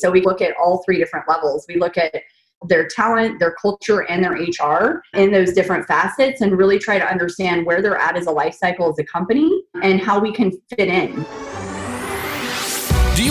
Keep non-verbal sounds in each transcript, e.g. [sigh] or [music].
So we look at all three different levels. We look at their talent, their culture, and their HR in those different facets and really try to understand where they're at as a life cycle as a company and how we can fit in.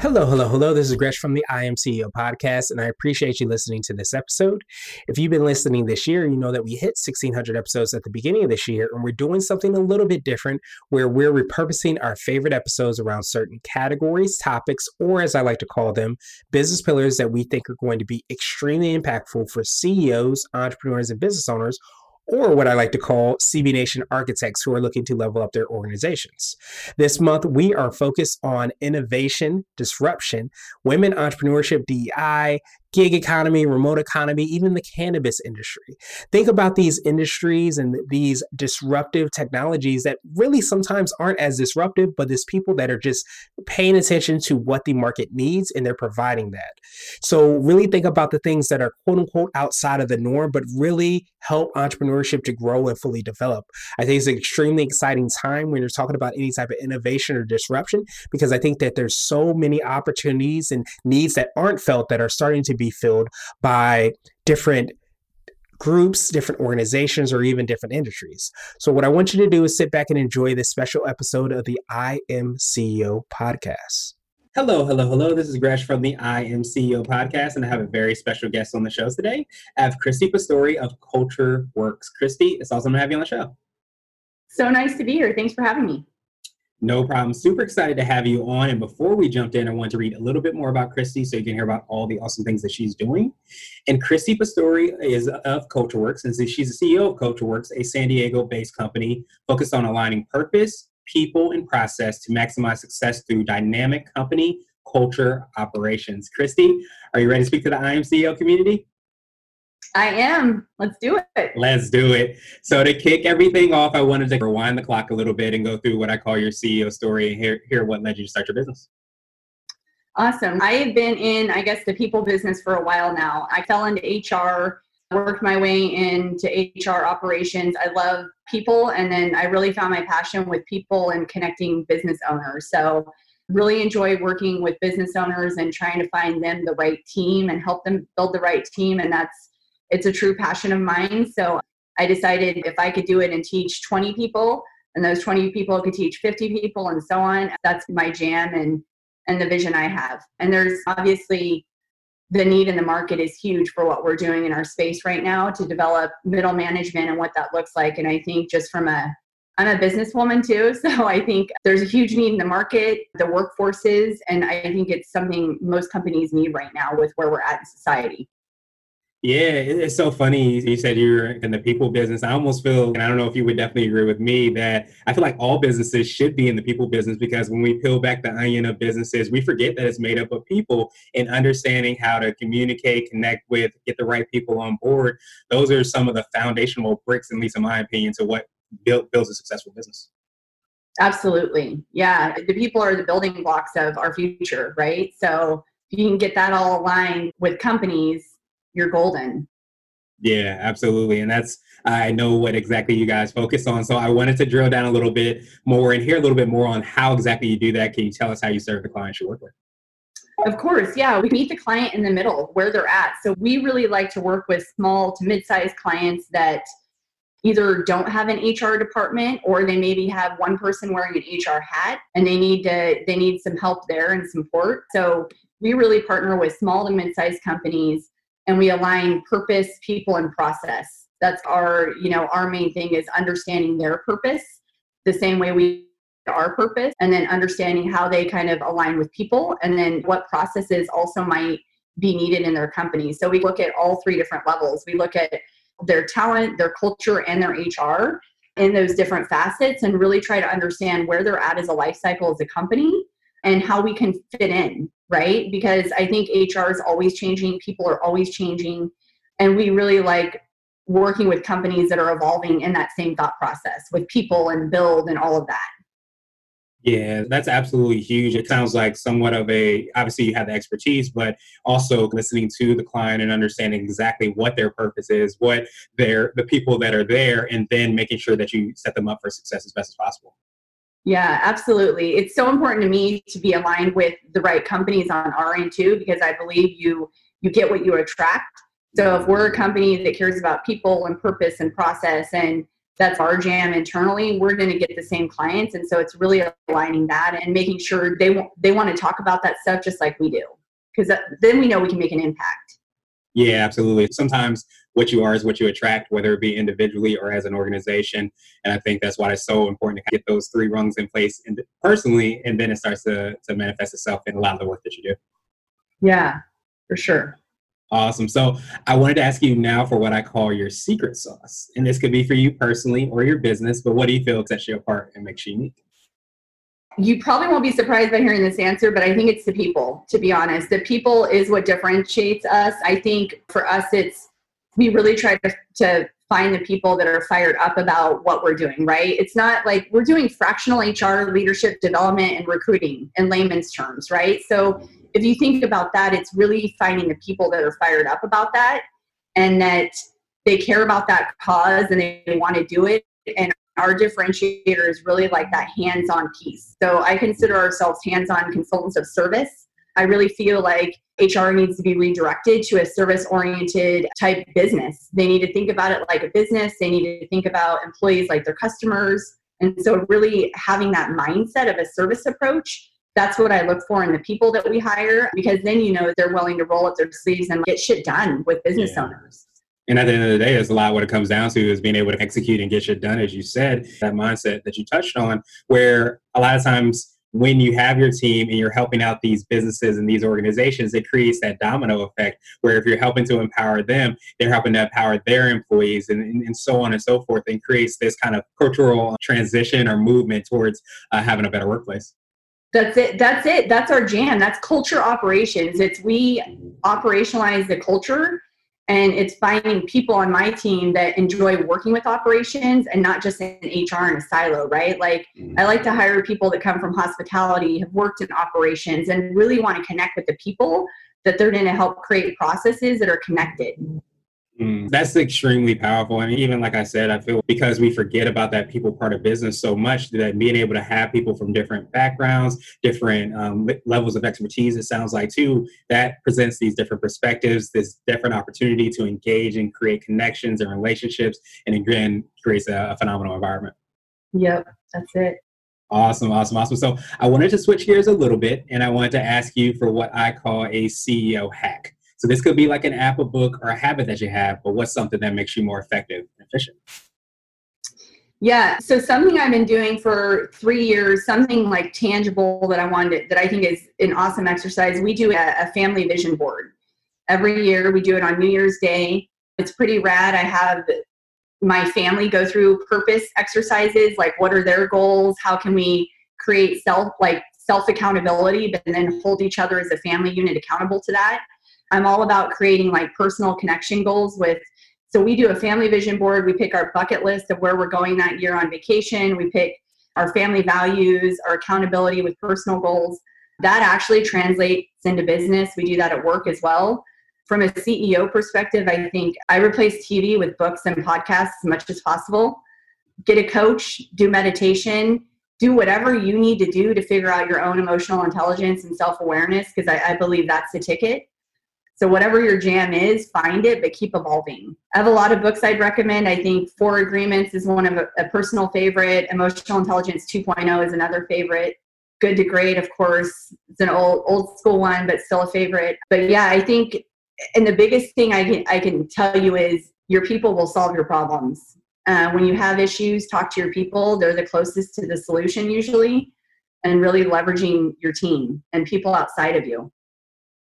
Hello, hello, hello. This is Gresh from the I Am CEO podcast, and I appreciate you listening to this episode. If you've been listening this year, you know that we hit 1,600 episodes at the beginning of this year, and we're doing something a little bit different where we're repurposing our favorite episodes around certain categories, topics, or as I like to call them, business pillars that we think are going to be extremely impactful for CEOs, entrepreneurs, and business owners or what I like to call CB Nation architects who are looking to level up their organizations. This month, we are focused on innovation, disruption, women entrepreneurship, DEI, gig economy, remote economy, even the cannabis industry. Think about these industries and these disruptive technologies that really sometimes aren't as disruptive, but there's people that are just paying attention to what the market needs and they're providing that. So, really think about the things that are quote unquote outside of the norm, but really help entrepreneurship to grow and fully develop. I think it's an extremely exciting time when you're talking about any type of innovation or disruption because I think that there's so many opportunities and needs that aren't felt that are starting to be filled by different groups, different organizations, or even different industries. So, what I want you to do is sit back and enjoy this special episode of the I Am CEO podcast. Hello, hello, hello. This is Gresh from the I Am CEO podcast, and I have a very special guest on the show today. I have Kristi Pastore of Culture Works. Kristi, it's awesome to have you on the show. So nice to be here. Thanks for having me. No problem. Super excited to have you on. And before we jumped in, I wanted to read a little bit more about Kristi so you can hear about all the awesome things that she's doing. And Kristi Pastore is of CultureWorks, and she's the CEO of CultureWorks, a San Diego based company focused on aligning purpose, people, and process to maximize success through dynamic company culture operations. Kristi, are you ready to speak to the I Am CEO community? I am. Let's do it. Let's do it. So to kick everything off, I wanted to rewind the clock a little bit and go through what I call your CEO story and hear, hear what led you to start your business. Awesome. I have been in, I guess, the people business for a while now. I fell into HR, worked my way into HR operations. I love people, and then I really found my passion with people and connecting business owners. So really enjoy working with business owners and trying to find them the right team and help them build the right team. And that's it's a true passion of mine. So I decided if I could do it and teach 20 people, and those 20 people could teach 50 people, and so on, that's my jam and and the vision I have. And there's obviously the need in the market is huge for what we're doing in our space right now to develop middle management and what that looks like. And I think just from a I'm a businesswoman too, [laughs] so I think there's a huge need in the market, the workforces, and I think it's something most companies need right now with where we're at in society. Yeah, it's so funny. You said you're in the people business. I almost feel, and I don't know if you would definitely agree with me, that I feel like all businesses should be in the people business because when we peel back the onion of businesses, we forget that it's made up of people and understanding how to communicate, connect with, get the right people on board. Those are some of the foundational bricks, at least in my opinion, to what build, builds a successful business. Absolutely. Yeah. The people are the building blocks of our future, right? So if you can get that all aligned with companies, you're golden. Yeah, absolutely. And that's, I know what exactly you guys focus on. So I wanted to drill down a little bit more and hear a little bit more on how exactly you do that. Can you tell us how you serve the clients you work with? Of course, yeah. We meet the client in the middle where they're at. So we really like to work with small to mid sized clients that either don't have an HR department or they maybe have one person wearing an HR hat and they need to they need some help there and support. So we really partner with small to mid sized companies and we align purpose, people, and process. That's our, you know, our main thing is understanding their purpose the same way we our purpose and then understanding how they kind of align with people and then what processes also might be needed in their company. So we look at all three different levels. We look at their talent, their culture, and their HR in those different facets and really try to understand where they're at as a life cycle as a company and how we can fit in, right? Because I think HR is always changing, people are always changing. And we really like working with companies that are evolving in that same thought process with people and build and all of that. Yeah, that's absolutely huge. It sounds like somewhat of a obviously you have the expertise, but also listening to the client and understanding exactly what their purpose is, what their the people that are there, and then making sure that you set them up for success as best as possible. Yeah, absolutely. It's so important to me to be aligned with the right companies on our end too, because I believe you you get what you attract. So if we're a company that cares about people and purpose and process and that's our jam internally we're going to get the same clients and so it's really aligning that and making sure they want they want to talk about that stuff just like we do because then we know we can make an impact yeah absolutely sometimes what you are is what you attract whether it be individually or as an organization and i think that's why it's so important to get those three rungs in place and personally and then it starts to, to manifest itself in a lot of the work that you do yeah for sure Awesome. So I wanted to ask you now for what I call your secret sauce. And this could be for you personally or your business, but what do you feel sets you apart and makes you unique? You probably won't be surprised by hearing this answer, but I think it's the people, to be honest. The people is what differentiates us. I think for us, it's we really try to, to find the people that are fired up about what we're doing, right? It's not like we're doing fractional HR, leadership development, and recruiting in layman's terms, right? So if you think about that, it's really finding the people that are fired up about that and that they care about that cause and they want to do it. And our differentiator is really like that hands on piece. So I consider ourselves hands on consultants of service. I really feel like HR needs to be redirected to a service oriented type business. They need to think about it like a business, they need to think about employees like their customers. And so, really having that mindset of a service approach that's what I look for in the people that we hire because then you know they're willing to roll up their sleeves and get shit done with business yeah. owners. And at the end of the day, it's a lot what it comes down to is being able to execute and get shit done, as you said, that mindset that you touched on, where a lot of times when you have your team and you're helping out these businesses and these organizations, it creates that domino effect where if you're helping to empower them, they're helping to empower their employees and, and, so on and so forth and creates this kind of cultural transition or movement towards uh, having a better workplace. That's it. That's it. That's our jam. That's culture operations. It's we operationalize the culture and it's finding people on my team that enjoy working with operations and not just in HR in a silo, right? Like mm. I like to hire people that come from hospitality, have worked in operations and really want to connect with the people that they're going to help create processes that are connected. Mm, that's extremely powerful. Mean, even like I said, I feel because we forget about that people part of business so much that being able to have people from different backgrounds, different um, levels of expertise, it sounds like too, that presents these different perspectives, this different opportunity to engage and create connections and relationships, and again, creates a, a phenomenal environment. Yep, that's it. Awesome, awesome, awesome. So I wanted to switch gears a little bit and I wanted to ask you for what I call a CEO hack. So this could be like an app, a book, or a habit that you have, but what's something that makes you more effective and efficient? Yeah, so something I've been doing for three years, something like tangible that I wanted, that I think is an awesome exercise. We do a, a family vision board every year. We do it on New Year's Day. It's pretty rad. I have my family go through purpose exercises, like what are their goals? How can we create self, like self accountability, but then hold each other as a family unit accountable to that. I'm all about creating like personal connection goals with so we do a family vision board. We pick our bucket list of where we're going that year on vacation. We pick our family values, our accountability with personal goals. That actually translates into business. We do that at work as well. From a CEO perspective, I think I replace TV with books and podcasts as much as possible. Get a coach, do meditation, do whatever you need to do to figure out your own emotional intelligence and self awareness, because I, I believe that's the ticket so whatever your jam is, find it, but keep evolving. I have a lot of books I'd recommend. I think Four Agreements is one of a, a personal favorite. Emotional Intelligence 2.0 is another favorite. Good to Great, of course, it's an old old school one, but still a favorite. But yeah, I think, and the biggest thing I can I can tell you is your people will solve your problems. Uh, when you have issues, talk to your people. They're the closest to the solution usually, and really leveraging your team and people outside of you.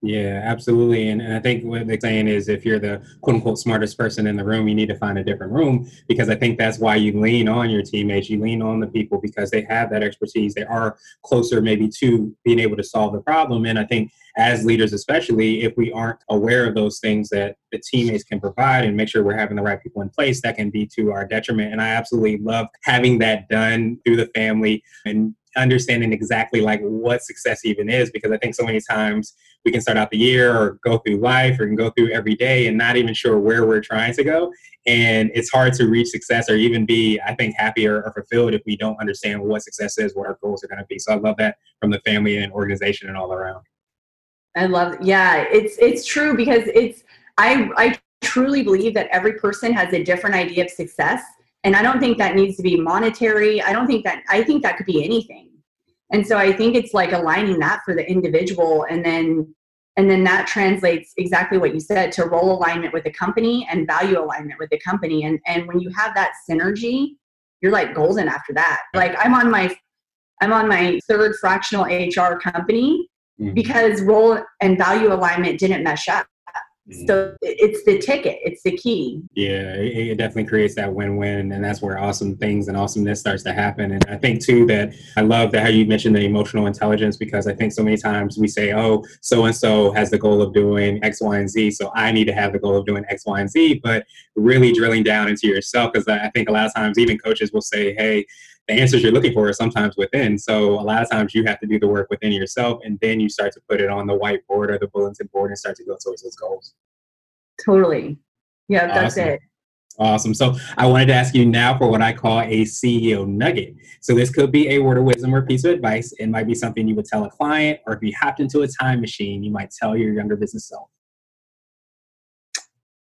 Yeah, absolutely. And, and I think what they're saying is if you're the quote unquote smartest person in the room, you need to find a different room because I think that's why you lean on your teammates. You lean on the people because they have that expertise. They are closer maybe to being able to solve the problem. And I think as leaders, especially if we aren't aware of those things that the teammates can provide and make sure we're having the right people in place, that can be to our detriment. And I absolutely love having that done through the family and understanding exactly like what success even is because I think so many times we can start out the year or go through life or can go through every day and not even sure where we're trying to go. And it's hard to reach success or even be, I think, happier or fulfilled if we don't understand what success is, what our goals are going to be. So I love that from the family and organization and all around. I love, yeah, it's it's true because it's I I truly believe that every person has a different idea of success and i don't think that needs to be monetary. I don't think that i think that could be anything. And so i think it's like aligning that for the individual and then and then that translates exactly what you said to role alignment with the company and value alignment with the company. And and when you have that synergy you're like golden after that. Like i'm on my i'm on my third fractional hr company mm-hmm. because role and value alignment didn't mesh up Mm-hmm. So it's the ticket, it's the key. Yeah, it, it, definitely creates that win-win, and that's where awesome things and awesomeness starts to happen. And I think too that I love that how you mentioned the emotional intelligence because I think so many times we say, "Oh, so and so has the goal of doing X, Y, and Z, so I need to have the goal of doing X, Y, and Z." But really drilling down into yourself, because I think a lot of times even coaches will say, "Hey." The answers you're looking for are sometimes within. So a lot of times you have to do the work within yourself, and then you start to put it on the whiteboard or the bulletin board and start to go towards those goals. Totally. Yeah, that's awesome. it. Awesome. So I wanted to ask you now for what I call a CEO nugget. So this could be a word of wisdom or piece of advice. It might be something you would tell a client, or if you hopped into a time machine, you might tell your younger business self.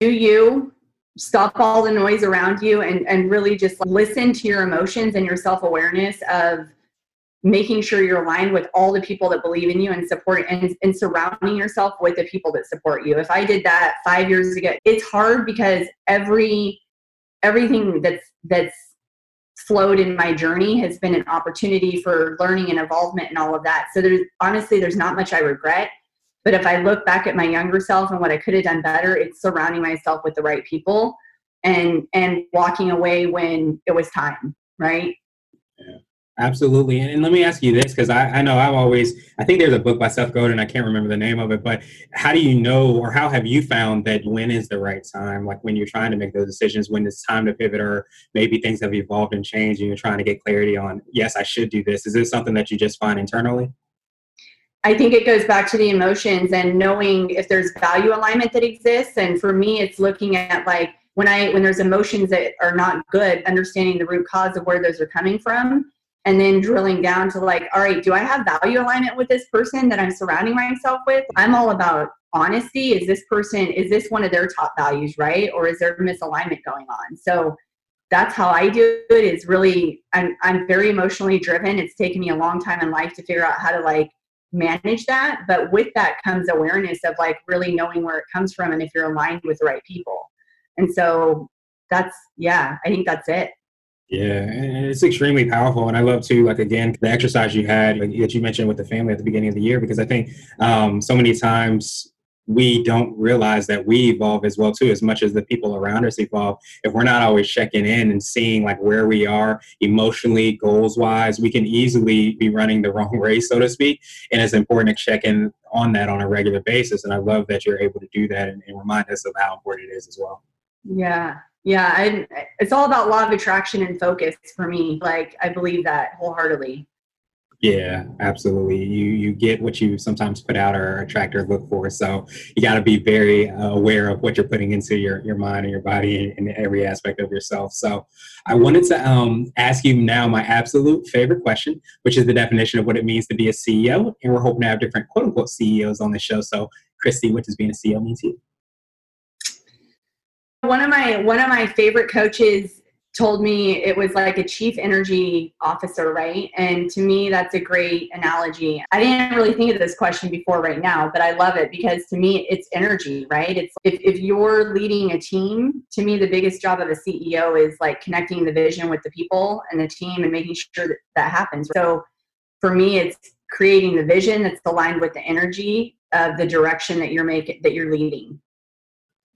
Do you stop all the noise around you and, and really just listen to your emotions and your self-awareness of making sure you're aligned with all the people that believe in you and support and, and surrounding yourself with the people that support you. If i did that five years ago it's hard because every everything that's that's flowed in my journey has been an opportunity for learning and involvement and all of that. So there's honestly there's not much i regret but if I look back at my younger self and what I could have done better, it's surrounding myself with the right people and and walking away when it was time, right? Yeah. Absolutely. And, and, let me ask you this because I, I know I've always, I think there's a book by Seth Godin, I can't remember the name of it, but how do you know or how have you found that when is the right time? Like when you're trying to make those decisions, when it's time to pivot or maybe things have evolved and changed and you're trying to get clarity on, yes, I should do this. Is this something that you just find internally? I think it goes back to the emotions and knowing if there's value alignment that exists. And for me, it's looking at like when I when there's emotions that are not good, understanding the root cause of where those are coming from, and then drilling down to like, all right, do I have value alignment with this person that I'm surrounding myself with? I'm all about honesty. Is this person is this one of their top values, right? Or is there misalignment going on? So that's how I do it is really I'm I'm very emotionally driven. It's taken me a long time in life to figure out how to like manage that but with that comes awareness of like really knowing where it comes from and if you're aligned with the right people. And so that's yeah i think that's it. Yeah, and it's extremely powerful, and I love to like again, the exercise you had like, that you mentioned with the family at the beginning of the year, because I think um, so many times we don't realize that we evolve as well too as much as the people around us evolve. If we're not always checking in and seeing like where we are emotionally goals wise we can easily be running the [laughs] wrong race so to speak. And it's important to check in on that on a regular basis and i love that you're able to do that and, and remind us of how important it is as well. Yeah. Yeah I, uh, it's all about law of attraction and focus for me. Like i believe that wholeheartedly yeah, absolutely. You you get what you sometimes put out or attract or look for. So you got to be very uh, aware of what you're putting into your your mind and your body and, and every aspect of yourself. So I wanted to um, ask you now my absolute favorite question, which is the definition of what it means to be a CEO. And we're hoping to have different quote unquote CEOs on the show. So Kristi, what does being a CEO mean to you? One of my one of my favorite coaches told me it was like a chief energy officer, right? And to me, that's a great analogy. I didn't really think of this question before right now, but I love it because to me, it's energy, right? It's if, if you're leading a team, to me, the biggest job of a CEO is like connecting the vision with the people and the team and making sure that that happens. So for me, it's creating the vision that's aligned with the energy of the direction that you're making that you're leading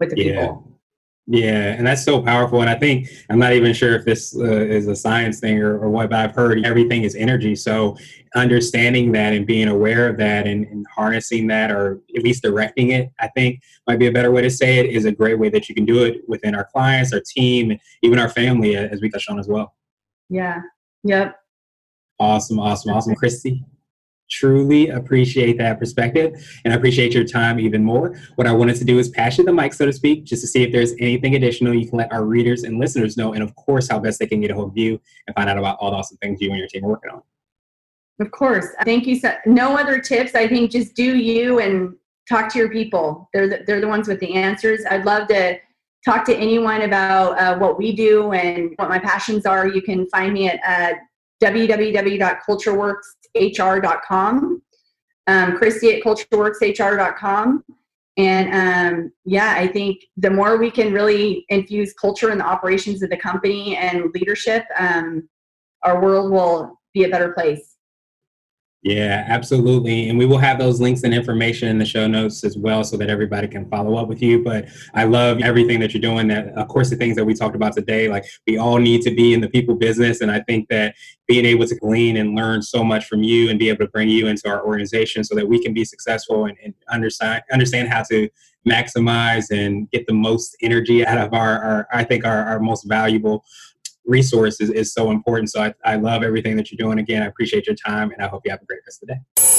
with the Yeah. people. Yeah, and that's so powerful. And I think I'm not even sure if this uh, is a science thing or, or what, but I've heard everything is energy. So understanding that and being aware of that and, and harnessing that, or at least directing it, I think might be a better way to say it. Is a great way that you can do it within our clients, our team, even our family, uh, as we touched on as well. Yeah. Yep. Awesome, awesome, awesome, Kristi. Truly appreciate that perspective and I appreciate your time even more. What I wanted to do is pass you the mic, so to speak, just to see if there's anything additional you can let our readers and listeners know, and of course, how best they can get a hold of you and find out about all the awesome things you and your team are working on. Of course. Thank you. So, no other tips. I think just do you and talk to your people. They're the, they're the ones with the answers. I'd love to talk to anyone about uh, what we do and what my passions are. You can find me at uh, www.cultureworkshr.com, um, Kristi at cultureworkshr.com. And um, yeah, I think the more we can really infuse culture in the operations of the company and leadership, um, our world will be a better place. Yeah, absolutely. And we will have those links and information in the show notes as well so that everybody can follow up with you. But I love everything that you're doing. That, of course, the things that we talked about today, like we all need to be in the people business. And I think that being able to glean and learn so much from you and be able to bring you into our organization so that we can be successful and, and understand, understand how to maximize and get the most energy out of our, our I think, our, our most valuable resource is, is so important. So I, I love everything that you're doing. Again, I appreciate your time and I hope you have a great rest of the day.